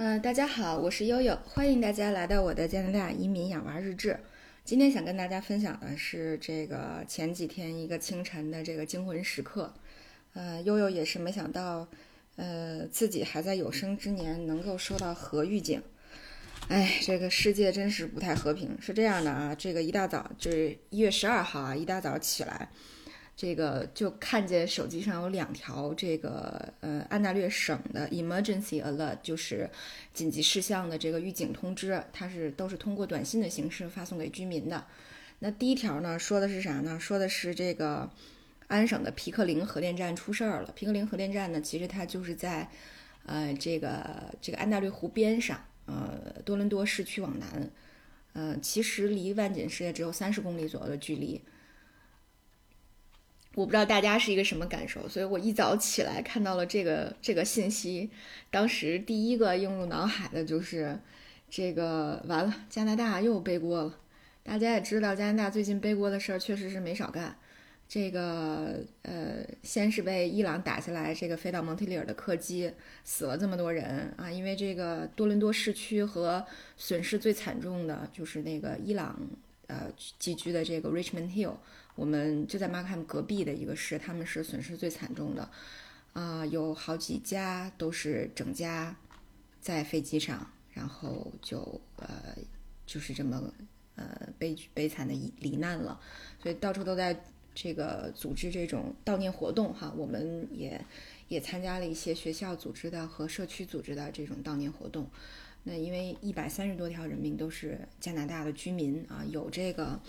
呃，大家好，我是悠悠，欢迎大家来到我的加拿大移民养娃日志。今天想跟大家分享的是这个前几天一个清晨的这个惊魂时刻。呃，悠悠也是没想到，呃，自己还在有生之年能够收到核预警。哎，这个世界真是不太和平。是这样的啊，这个一大早就是一月十二号啊，一大早起来。这个就看见手机上有两条这个呃安大略省的 emergency alert，就是紧急事项的这个预警通知，它是都是通过短信的形式发送给居民的。那第一条呢，说的是啥呢？说的是这个安省的皮克林核电站出事儿了。皮克林核电站呢，其实它就是在呃这个这个安大略湖边上，呃多伦多市区往南，呃其实离万锦市也只有三十公里左右的距离。我不知道大家是一个什么感受，所以我一早起来看到了这个这个信息，当时第一个映入脑海的就是这个完了，加拿大又背锅了。大家也知道，加拿大最近背锅的事儿确实是没少干。这个呃，先是被伊朗打下来这个飞到蒙特利尔的客机，死了这么多人啊，因为这个多伦多市区和损失最惨重的就是那个伊朗呃寄居的这个 Richmond Hill。我们就在 Markham 隔壁的一个市，他们是损失最惨重的，啊，有好几家都是整家在飞机上，然后就呃就是这么呃悲悲惨的罹难了，所以到处都在这个组织这种悼念活动哈，我们也也参加了一些学校组织的和社区组织的这种悼念活动。那因为一百三十多条人命都是加拿大的居民啊，有这个。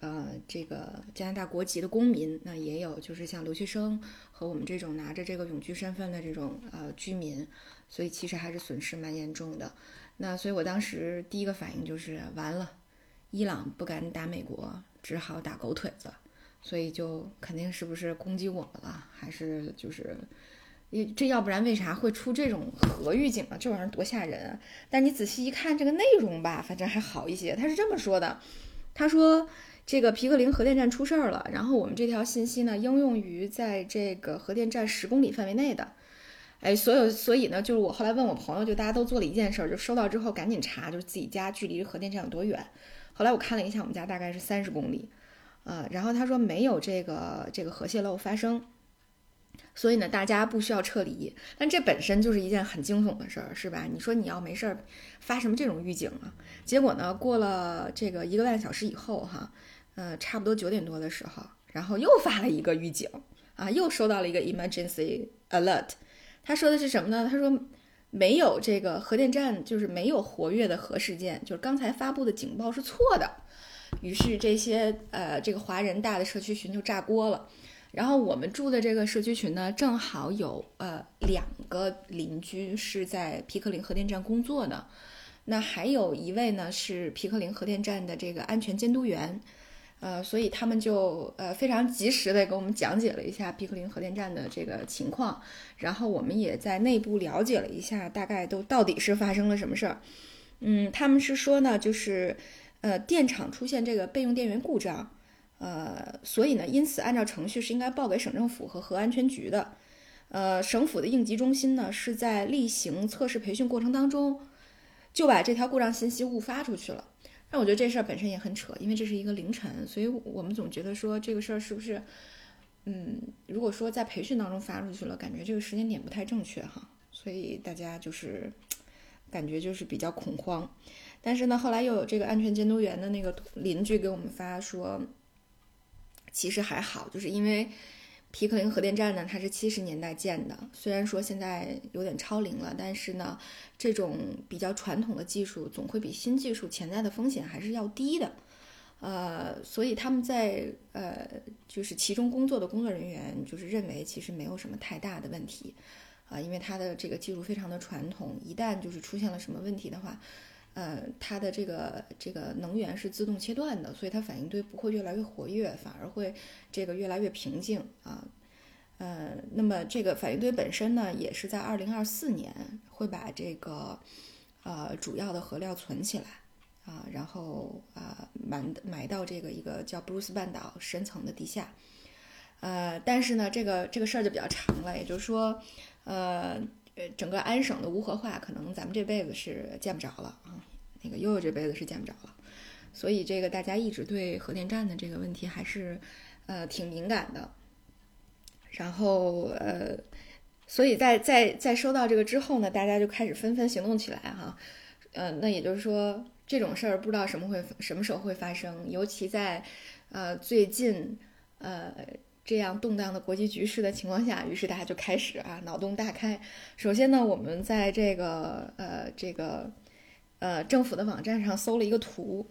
呃，这个加拿大国籍的公民，那也有，就是像留学生和我们这种拿着这个永居身份的这种呃居民，所以其实还是损失蛮严重的。那所以我当时第一个反应就是完了，伊朗不敢打美国，只好打狗腿子，所以就肯定是不是攻击我们了，还是就是，这要不然为啥会出这种核预警啊？这玩意儿多吓人啊！但你仔细一看这个内容吧，反正还好一些。他是这么说的，他说。这个皮克林核电站出事儿了，然后我们这条信息呢应用于在这个核电站十公里范围内的，哎，所有所以呢，就是我后来问我朋友，就大家都做了一件事儿，就收到之后赶紧查，就是自己家距离核电站有多远。后来我看了一下，我们家大概是三十公里，啊，然后他说没有这个这个核泄漏发生，所以呢大家不需要撤离。但这本身就是一件很惊悚的事儿，是吧？你说你要没事儿发什么这种预警啊？结果呢，过了这个一个半小时以后，哈。呃，差不多九点多的时候，然后又发了一个预警啊，又收到了一个 emergency alert。他说的是什么呢？他说没有这个核电站，就是没有活跃的核事件，就是刚才发布的警报是错的。于是这些呃这个华人大的社区群就炸锅了。然后我们住的这个社区群呢，正好有呃两个邻居是在皮克林核电站工作的，那还有一位呢是皮克林核电站的这个安全监督员。呃，所以他们就呃非常及时的给我们讲解了一下皮克林核电站的这个情况，然后我们也在内部了解了一下，大概都到底是发生了什么事儿。嗯，他们是说呢，就是呃电厂出现这个备用电源故障，呃，所以呢，因此按照程序是应该报给省政府和核安全局的。呃，省府的应急中心呢是在例行测试培训过程当中就把这条故障信息误发出去了。但我觉得这事儿本身也很扯，因为这是一个凌晨，所以我们总觉得说这个事儿是不是，嗯，如果说在培训当中发出去了，感觉这个时间点不太正确哈，所以大家就是感觉就是比较恐慌。但是呢，后来又有这个安全监督员的那个邻居给我们发说，其实还好，就是因为。皮克林核电站呢，它是七十年代建的，虽然说现在有点超龄了，但是呢，这种比较传统的技术总会比新技术潜在的风险还是要低的，呃，所以他们在呃，就是其中工作的工作人员就是认为其实没有什么太大的问题，啊，因为它的这个技术非常的传统，一旦就是出现了什么问题的话。呃，它的这个这个能源是自动切断的，所以它反应堆不会越来越活跃，反而会这个越来越平静啊。呃，那么这个反应堆本身呢，也是在二零二四年会把这个呃主要的核料存起来啊，然后啊埋埋到这个一个叫布鲁斯半岛深层的地下。呃，但是呢，这个这个事儿就比较长了，也就是说，呃。呃，整个安省的无核化，可能咱们这辈子是见不着了啊。那个悠悠这辈子是见不着了，所以这个大家一直对核电站的这个问题还是呃挺敏感的。然后呃，所以在在在收到这个之后呢，大家就开始纷纷行动起来哈。呃，那也就是说，这种事儿不知道什么会什么时候会发生，尤其在呃最近呃这样动荡的国际局势的情况下，于是大家就开始啊脑洞大开。首先呢，我们在这个呃这个呃政府的网站上搜了一个图。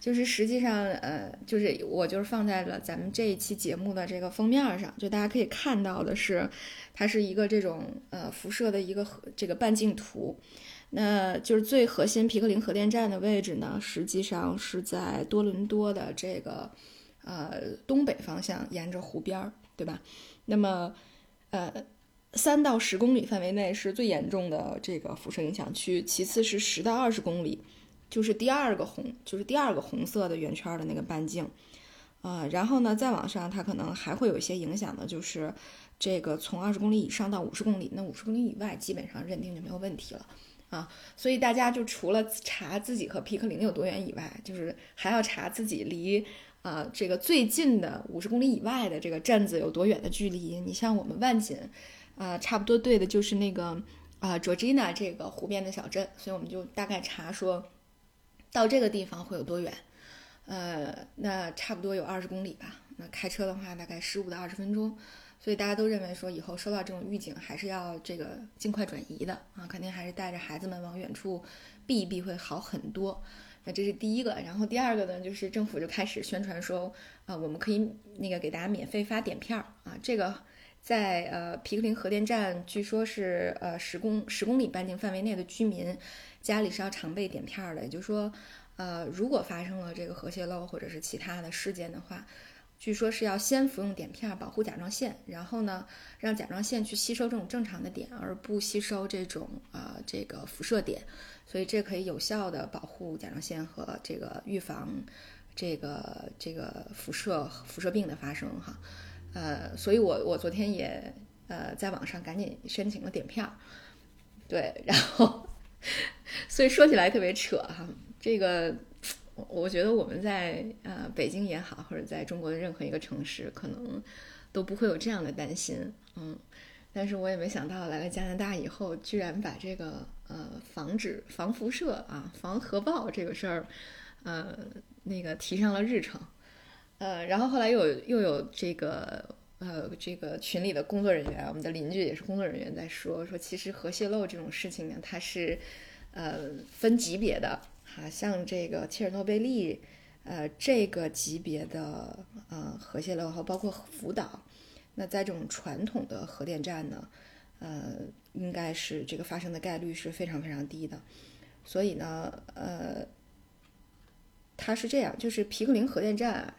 就是实际上，呃，就是我就是放在了咱们这一期节目的这个封面上，就大家可以看到的是，它是一个这种呃辐射的一个这个半径图。那就是最核心皮克林核电站的位置呢，实际上是在多伦多的这个呃东北方向，沿着湖边儿，对吧？那么，呃，三到十公里范围内是最严重的这个辐射影响区，其次是十到二十公里。就是第二个红，就是第二个红色的圆圈的那个半径，呃，然后呢，再往上，它可能还会有一些影响的，就是这个从二十公里以上到五十公里，那五十公里以外基本上认定就没有问题了啊。所以大家就除了查自己和皮克林有多远以外，就是还要查自己离啊这个最近的五十公里以外的这个镇子有多远的距离。你像我们万锦，啊，差不多对的就是那个啊卓吉娜这个湖边的小镇，所以我们就大概查说。到这个地方会有多远？呃，那差不多有二十公里吧。那开车的话，大概十五到二十分钟。所以大家都认为说，以后收到这种预警，还是要这个尽快转移的啊，肯定还是带着孩子们往远处避一避会好很多。那这是第一个。然后第二个呢，就是政府就开始宣传说，啊，我们可以那个给大家免费发碘片儿啊。这个在呃皮克林核电站，据说是呃十公十公里半径范围内的居民。家里是要常备碘片的，也就是说，呃，如果发生了这个核泄漏或者是其他的事件的话，据说是要先服用碘片保护甲状腺，然后呢，让甲状腺去吸收这种正常的碘，而不吸收这种啊这个辐射碘，所以这可以有效的保护甲状腺和这个预防这个这个辐射辐射病的发生哈，呃，所以我我昨天也呃在网上赶紧申请了点票，对，然后。所以说起来特别扯哈，这个我觉得我们在呃北京也好，或者在中国的任何一个城市，可能都不会有这样的担心，嗯，但是我也没想到来了加拿大以后，居然把这个呃防止防辐射啊、防核爆这个事儿，呃那个提上了日程，呃，然后后来又有又有这个。呃，这个群里的工作人员，我们的邻居也是工作人员，在说说，其实核泄漏这种事情呢，它是呃分级别的，哈，像这个切尔诺贝利，呃，这个级别的呃核泄漏和包括福岛，那在这种传统的核电站呢，呃，应该是这个发生的概率是非常非常低的，所以呢，呃，它是这样，就是皮克林核电站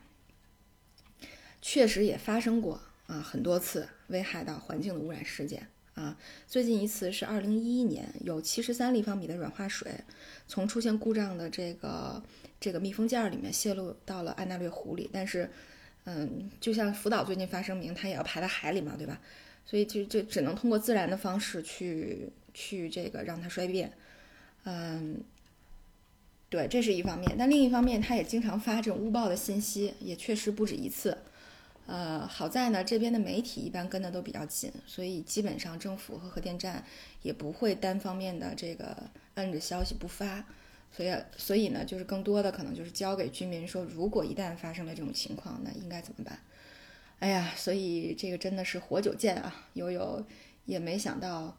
确实也发生过。啊，很多次危害到环境的污染事件啊，最近一次是二零一一年，有七十三立方米的软化水从出现故障的这个这个密封件里面泄露到了安大略湖里，但是，嗯，就像福岛最近发声明，它也要排到海里嘛，对吧？所以就就只能通过自然的方式去去这个让它衰变，嗯，对，这是一方面，但另一方面，它也经常发这种误报的信息，也确实不止一次。呃，好在呢，这边的媒体一般跟的都比较紧，所以基本上政府和核电站也不会单方面的这个摁着消息不发，所以所以呢，就是更多的可能就是交给居民说，如果一旦发生了这种情况，那应该怎么办？哎呀，所以这个真的是活久见啊，悠悠也没想到，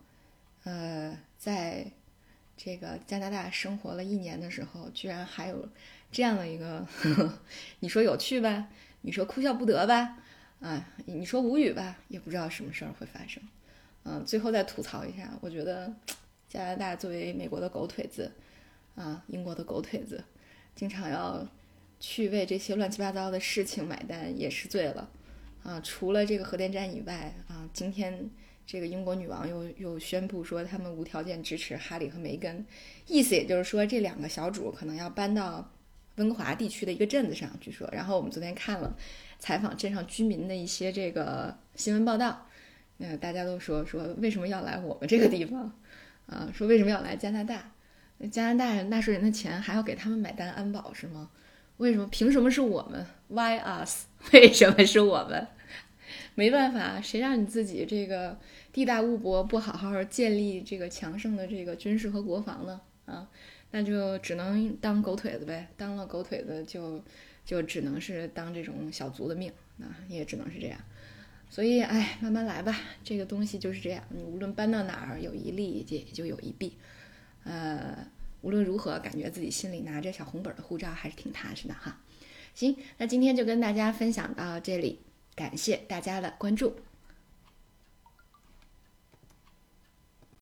呃，在这个加拿大生活了一年的时候，居然还有这样的一个，你说有趣吧？你说哭笑不得吧？啊，你说无语吧？也不知道什么事儿会发生。嗯，最后再吐槽一下，我觉得加拿大作为美国的狗腿子，啊，英国的狗腿子，经常要去为这些乱七八糟的事情买单，也是醉了。啊，除了这个核电站以外，啊，今天这个英国女王又又宣布说他们无条件支持哈里和梅根，意思也就是说这两个小主可能要搬到。温哥华地区的一个镇子上，据说，然后我们昨天看了采访镇上居民的一些这个新闻报道，那大家都说说为什么要来我们这个地方啊？说为什么要来加拿大？加拿大纳税人的钱还要给他们买单安保是吗？为什么？凭什么是我们？Why us？为什么是我们？没办法，谁让你自己这个地大物博，不好好建立这个强盛的这个军事和国防呢？啊，那就只能当狗腿子呗。当了狗腿子，就就只能是当这种小卒的命啊，也只能是这样。所以，哎，慢慢来吧。这个东西就是这样，你无论搬到哪儿，有一利也就有一弊。呃，无论如何，感觉自己心里拿着小红本的护照还是挺踏实的哈。行，那今天就跟大家分享到这里。感谢大家的关注。